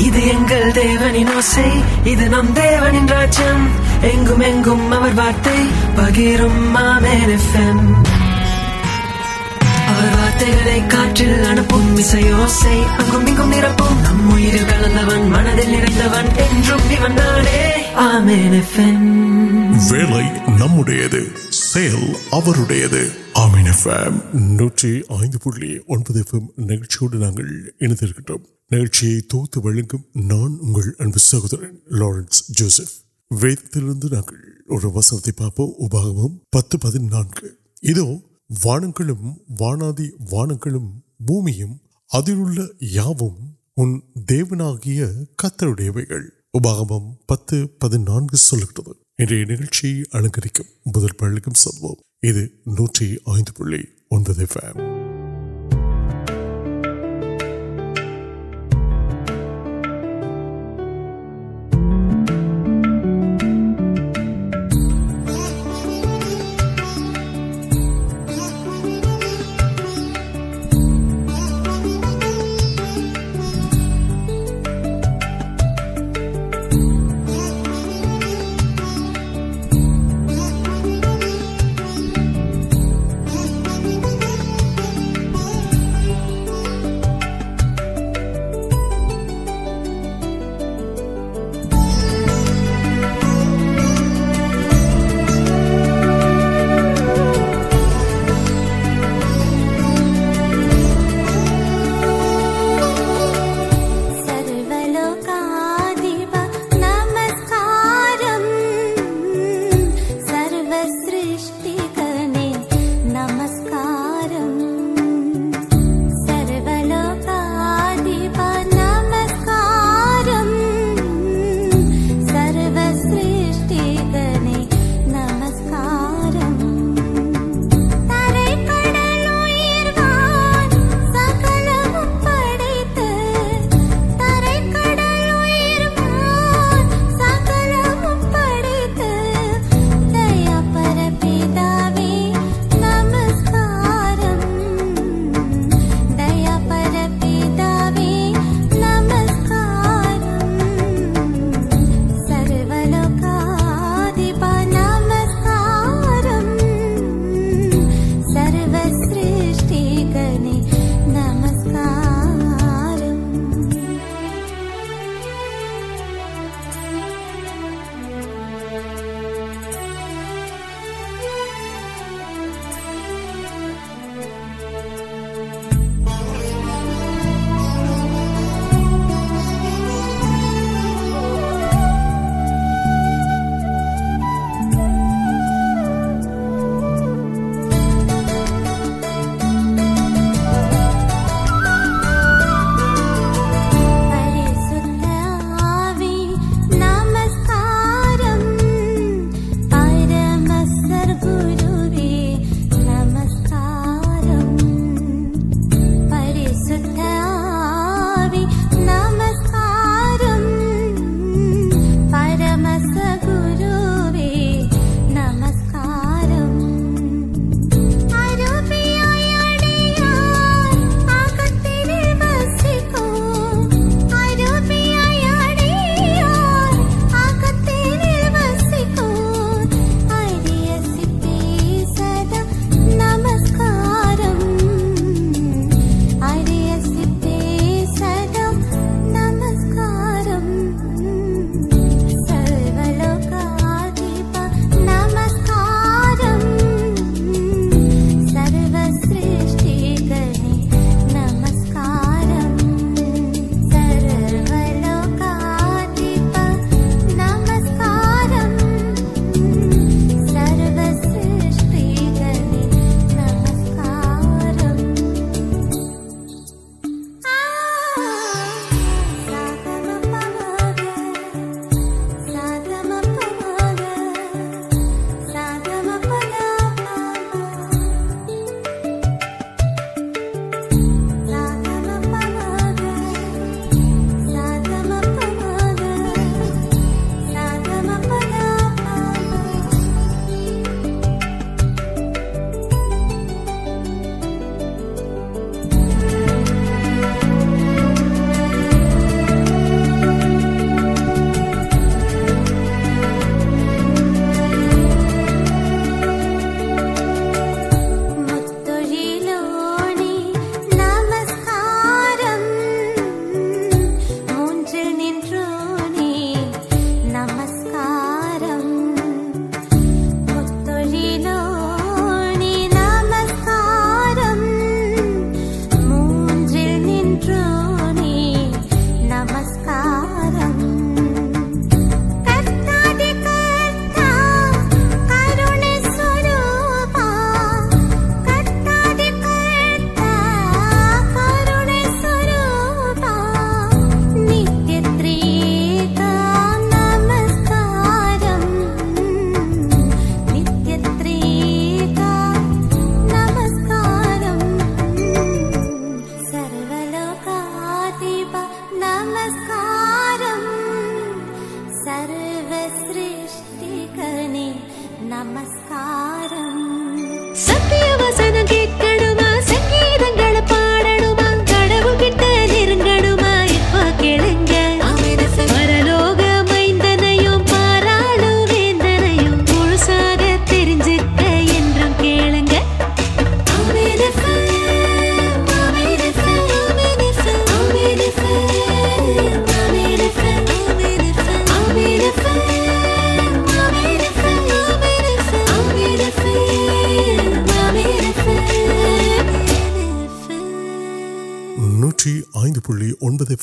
نمر کل منتف نمے نو سہنس وان وان دیوی کتنا اندر ادھر نوکی آئی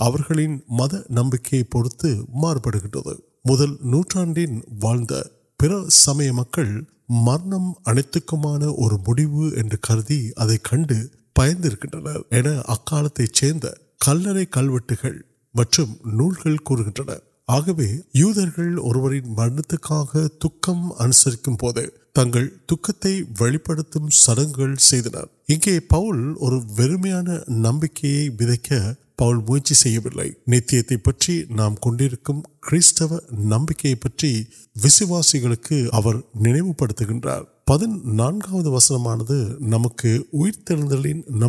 مد نمک مرمک کلوٹر نول کو مرد تک دکم اک تر پڑھیں پول اور نمک پھر نتیہ پچی نام نمک نمکوس نو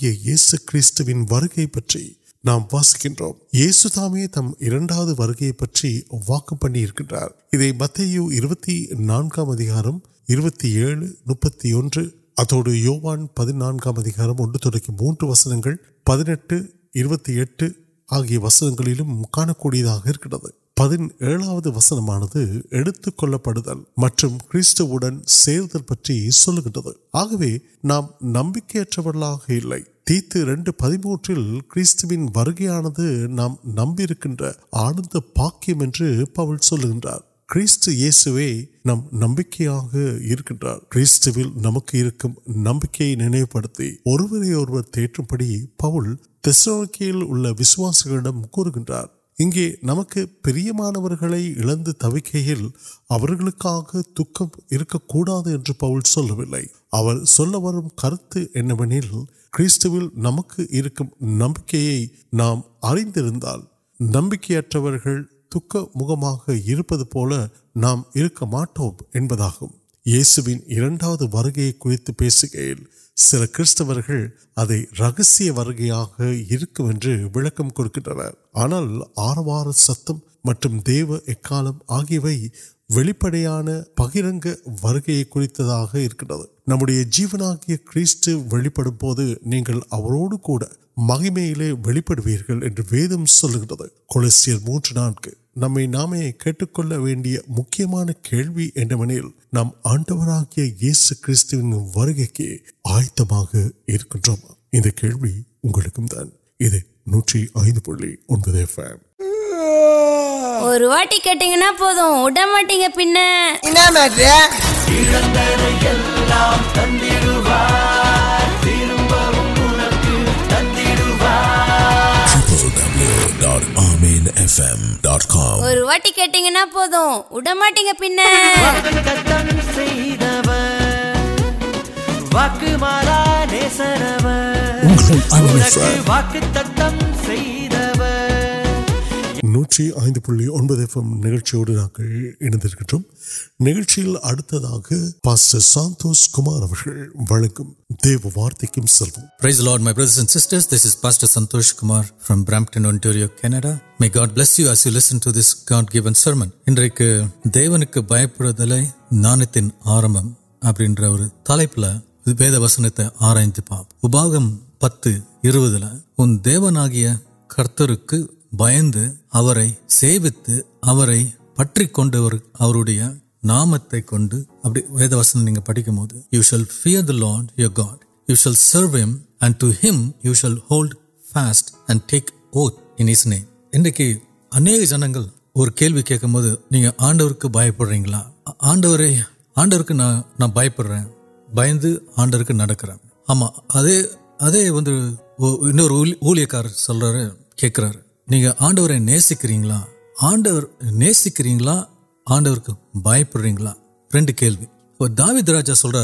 یہ پہ نام واسکام تم اندر وار پہ واقعی نانکار اتنا یووان پہ نانکار موجود وسنگ پہنچا پہ وسن آپ کتنا سردی آگے نام نمک تیت پوری آنا نمک آنند باقیم دکم و نمک نمک نام اردو نمک سر کچھ رہسے ولکم کو آنا آروار ستمال نمپ مہیم ویمس ملک نام آڈو کار آیتم دن ஒரு வாட்டி கேட்டீங்கன்னா போதும் விட மாட்டீங்க பின்ன என்ன மேட்ரு எல்லாம் தந்திடுவார் ஒரு வாட்டி கேட்டீங்கன்னா போதும் விட மாட்டீங்க பின்ன வாக்கு மாறா நேசரவன் வாக்கு தத்தம் நிகழ்ச்சி ஐந்து புள்ளி ஒன்பது எஃப்எம் நிகழ்ச்சியோடு நாங்கள் இணைந்திருக்கின்றோம் நிகழ்ச்சியில் அடுத்ததாக பாஸ்டர் சாந்தோஷ் குமார் அவர்கள் வழங்கும் தேவ வார்த்தைக்கும் செல்வம் praise Lord my brothers and sisters this is pastor Santhosh Kumar from Brampton Ontario Canada may God bless you as you listen to this God given sermon இன்றைக்கு தேவனுக்கு பயப்படுதலை ஞானத்தின் ஆரம்பம் அப்படின்ற ஒரு தலைப்புல வேத வசனத்தை ஆராய்ந்து பார்ப்போம் உபாகம் பத்து இருபதுல உன் தேவனாகிய கர்த்தருக்கு نام وید پڑھے جنگل آڈر نا پہ امریکا سب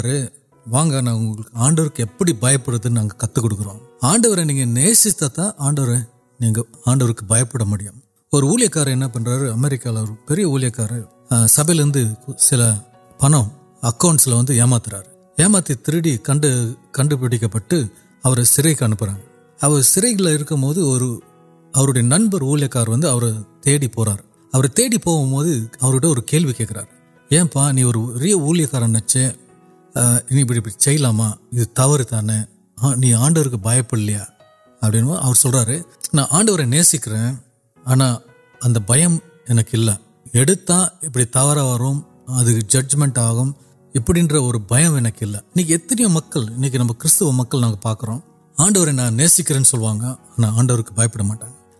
پہ سر سر نمبر وری پو کھیل کے ورلیہ بھائی پڑا اب آڈر نا بھئک توڑا وار جڈمنٹ آگ اب بھئک مکی نم کتو مجھے پاکر آڈو نا نیسکر آنا آن کے بھٹا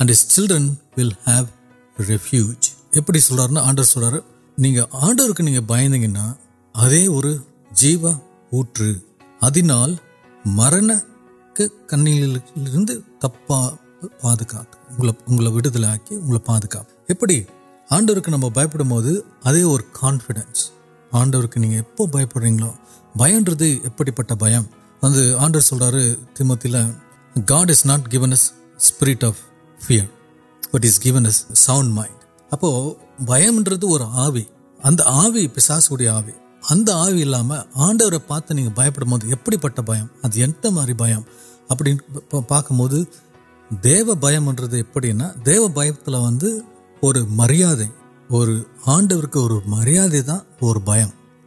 مرد آڈو آنڈو تیمرٹ ساس آپ پاکستان دیو بھم دیوت مریاد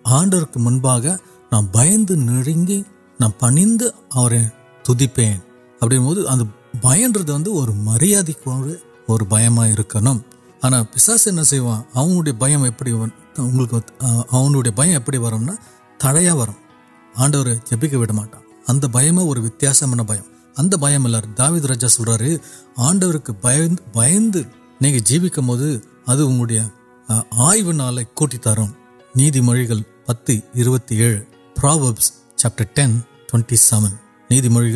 آڈر کے منبا نا بھن نی پھر مریادہ تڑیاں اور داوید راجا آنڈو آئی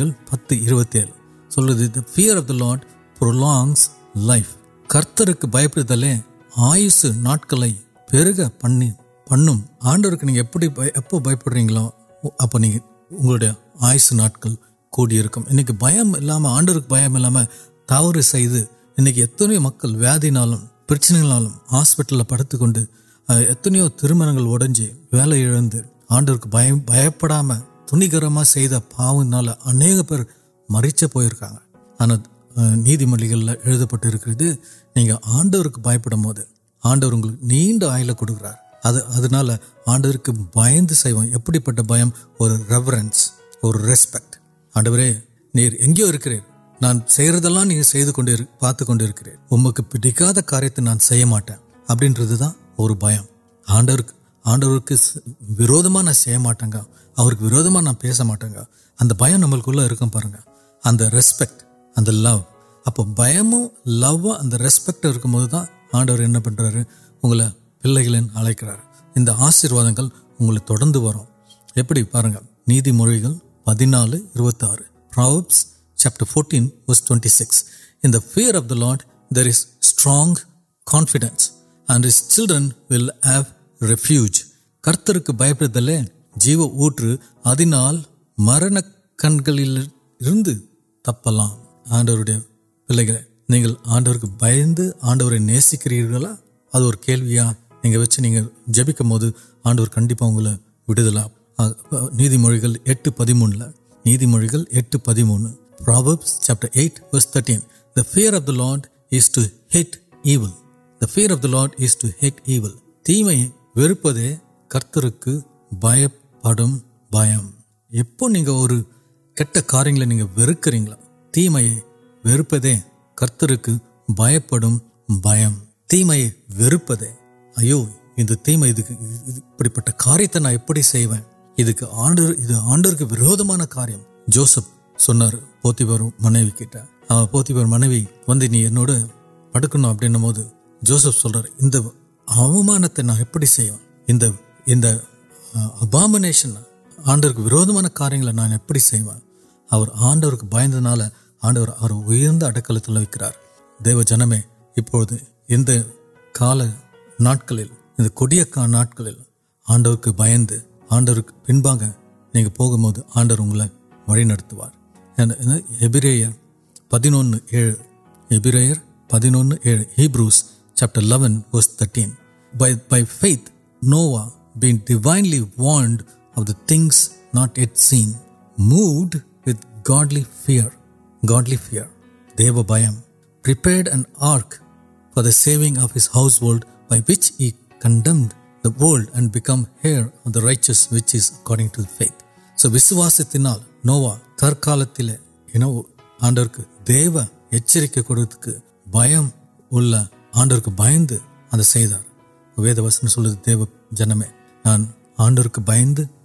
کو آیس نا پنڈر آیس ناڑھے بھم آپ کو بھم تاڑ ان کی مجھ ویادین پرچنے ہاسپٹل پڑے کون ترمج آنڈر درد پاؤن اہر مریچ پوک ملک پہ آڈر آڈر آڈر پیٹ میرے آڈر ویسم نمک اگر ریسپٹ اب بھمپ آڈر پڑھ رہا ہے وہ پڑکر اد آشیواد موڑی پہ نالٹین وکس ان در آف د لاڈ درگ کانفنس چلڈرن ویف کچھ پی جیو مرن کنگل تب جنگ لوگ تیم و ووار منتر منو پڑکان ووڈ آپ آنڈر آنڈر of the things not yet seen, moved with godly fear, godly fear, Deva Bayam, prepared an ark for the saving of his household by which he condemned the world and become heir of the righteous which is according to the faith. So Viswasitinal, Nova, Tharkalatile, you know, ஆண்டவருக்கு தேவ எச்சரிக்கை கொடுத்துக்கு பயம் உள்ள ஆண்டவருக்கு பயந்து அதை செய்தார் வேதவசனம் சொல்லுது தேவ ஜனமே நான் ஆண்டவருக்கு பயந்து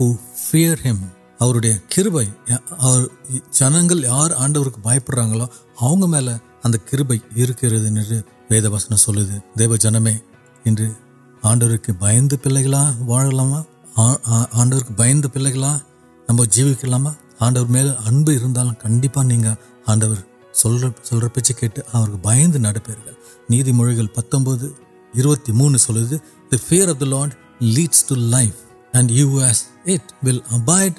جنگل یار آڈر بھڑا میل اتنا کبب اک کرسن سو جن میں آنڈوک بلگا وغیرام آنڈوک بہند پیلگا نو جیوکلام آڈر میل ابھی آڈر پیچ کچھ بھولپی ملک and you as it will abide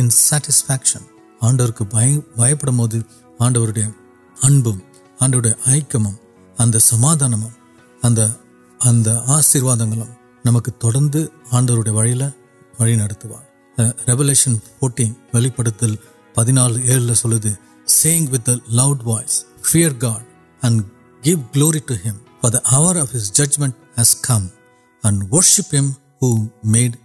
in satisfaction ஆண்டவருக்கு பய பயப்படும் போது ஆண்டவருடைய அன்பும் ஆண்டவருடைய ஐக்கியமும் அந்த சமாதானமும் அந்த அந்த ஆசீர்வாதங்களும் நமக்கு தொடர்ந்து ஆண்டவருடைய வழியில் வழி நடத்துவார் ரெவலேஷன் ஃபோர்டீன் வெளிப்படுத்தல் பதினாலு ஏழில் சொல்லுது saying with loud voice fear God and give glory to him for the hour of his judgement has come and worship him who made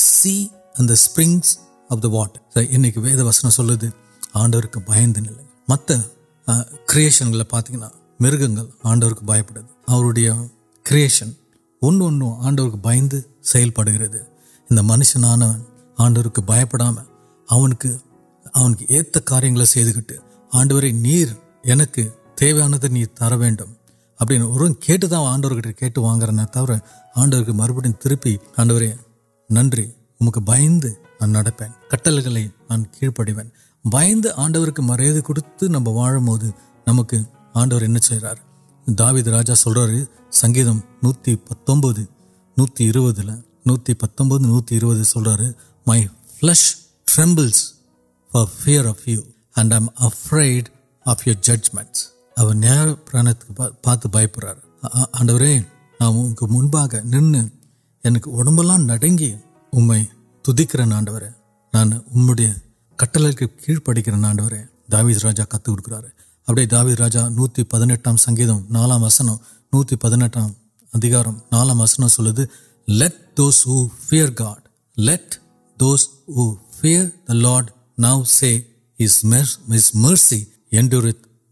sea دنس of the water وید وسن سوڈر کے بند نل کتنا مرگ آنڈوک بھاگی کنو آنڈوک بھنگ ہے انشن آن آنڈر کے بڑا من کے ایت کاریہ چی آڈر نہیں تر و اب کھیل تا آنڈو کھیل واغرنا تور آن کے مربوڑ ترپی آڈو نن کو بھنگین کٹل کے نان کھیل پڑوک مریاد کچھ نمبر نمک آڈر داوید راجا سل سنگم نوتی پتہ نوتی ارو نوتی پتہ نوتی سلائی ٹریملس آف یو جڈمنٹ پاتور من کو نڑکی تاڈور نانڈیا کٹل کے کڑک وے داوید راجا کتکرا ابھی داوید راجا نوتی پہنٹام سنگم نالاسن نوتی پہنٹام ادار وسن سوٹر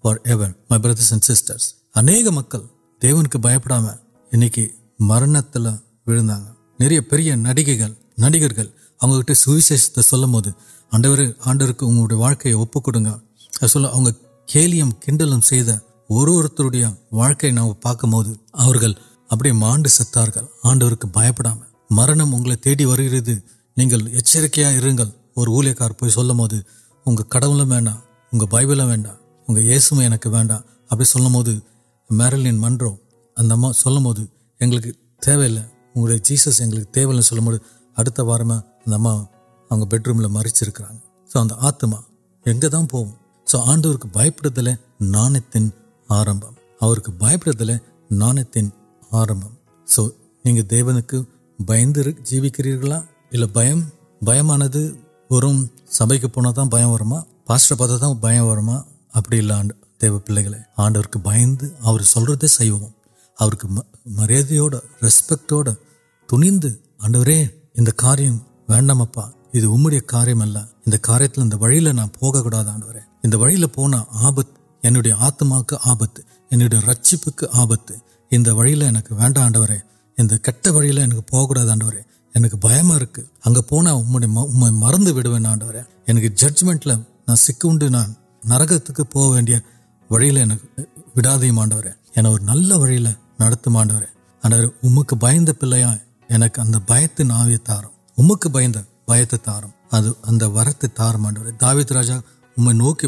مائ بردرسٹرس اہم مکن دی مرنت ویری سویشی آنڈر آن کو کنڈل اور واقعم ابھی منڈی ستارے بھڑ مرنم اگڑی ویسے اور اولی گار پوچھے اگر کڑنا بائبل و اگر یہ سکلین منٹ ادا سو جیسس اردو وار میں پٹرو لریچرک آتم پو آنڈر کی بھڑک نان آرم بھلے نان تین آرم سوند جیوکری وبائی کے پونا پان پاسٹر پہ برمان ابھی لےو پلے گا بھن سے سو مریاد رسپ تر آڈر ان کاریہ واڑیا کاریہ کاریہ ناڑا آڈر ویل پونا آپت آتم کو آپت رچپ کے آپت وڈر کٹ وقت پوکا ان کو بھمک مرد آڈو ان نا سکے نا نرواد نلور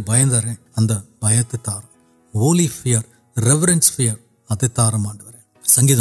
پاوی تارے سنگل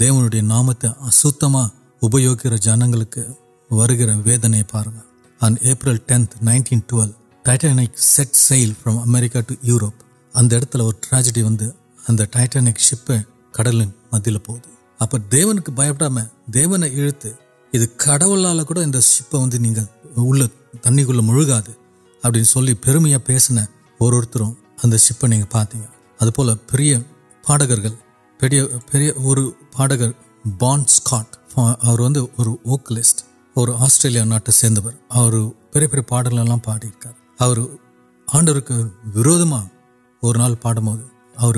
دیوڑے نام کے لیے ٹراجی وکل موجود پیپل اے کڑپیل مل گا پھر میسن اور بانٹروکل اور آسٹریلیا سرد آڈر کے وونا پاڑ بور اگر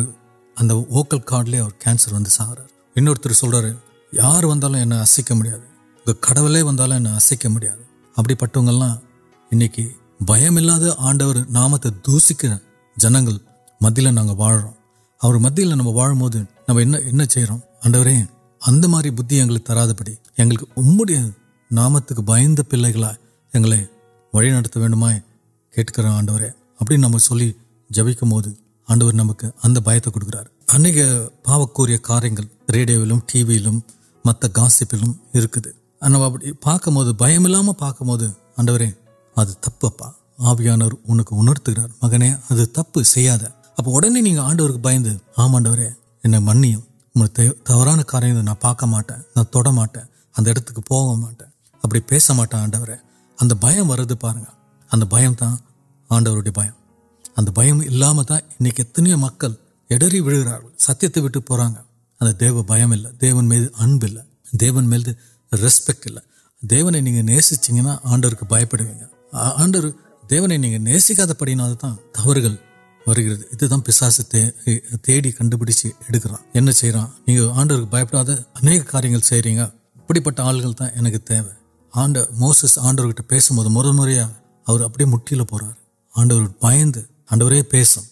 ووکل کارڈ لے کنسر ویسے سارا انتر سر یار وسک میڈیا کڑوک مڑا ابھی پہلے انداز آڈر نامت دورک جنگ مدر اور مجھ و تراپی امداد نام تک بھائی پاگ کپڑی نام چلی جبکہ آڈر نمک اتتے کڑکر اہ گ پاؤ کو کاریہ ریڈیو لوگ ٹی وی کام کریں تب آبیاان ان کو امرکار مغن ادھر تپ ابن آنڈو کے بنڈو ان تبران کار پارکمٹ نا توٹے ابتک ابھی پیس مٹ آڈر اب بھم و پارن اگر بہم تھی بہت بھمت انتہا مکل اڑ گا دیو بہم دیون میری ابن میری ریسپکٹ دیونے نہیں نسا آنڈر کے بھائی آنڈر دیونے نہیں نیسک تب வருகிறது இதுதான் பிசாசு தேடி கண்டுபிடிச்சு எடுக்கிறான் என்ன செய்யறான் நீங்க ஆண்டவருக்கு பயப்படாத அநேக காரியங்கள் செய்யறீங்க இப்படிப்பட்ட ஆள்கள் தான் எனக்கு தேவை ஆண்ட மோசஸ் ஆண்டவர்கிட்ட பேசும்போது முறைமுறையா அவர் அப்படியே முட்டியில போறாரு ஆண்டவர் பயந்து ஆண்டவரே பேசும்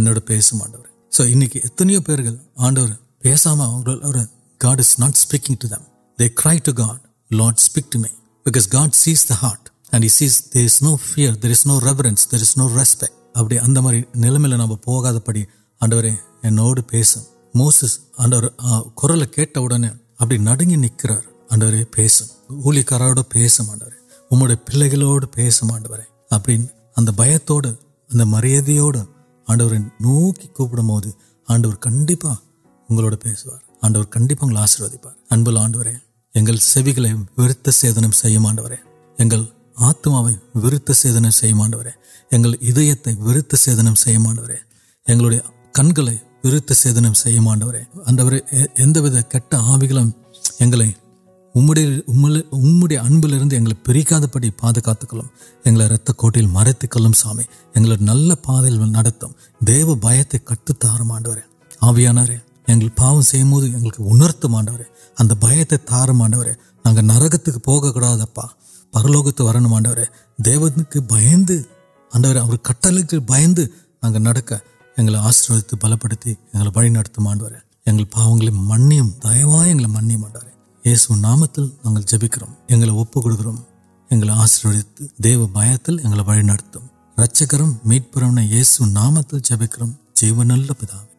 என்னோட பேசும் ஆண்டவர் ஸோ இன்னைக்கு எத்தனையோ பேர்கள் ஆண்டவர் பேசாம அவங்களால அவர் God is not speaking to them they cry to God Lord speak to my because God sees the heart and is is there is no fear there is no reverence there is no respect نل پڑھائی آڈر نڑی نکار آڈر غلیکاروڈ پہس مانے ابتوڑ آڈر نوکے آڈر کنپاؤ آڈر کنگ آشیو آنور سب کے سر آتم ویدن سے کنگ و سم کٹ آباد پروٹل مرتی کل سام نل پاو بھتے کت تارڈر پاؤں سیمبو امرت مانڈر اگر بھتے نرکت پوک بر لوگ دیوار آشیر پل پڑی بڑی نو پاؤں من دیوائے منڈو نام تک جبکر آسر دیو بھول بڑی نوکر میٹ پور یہ سو نام جبکر جیو نل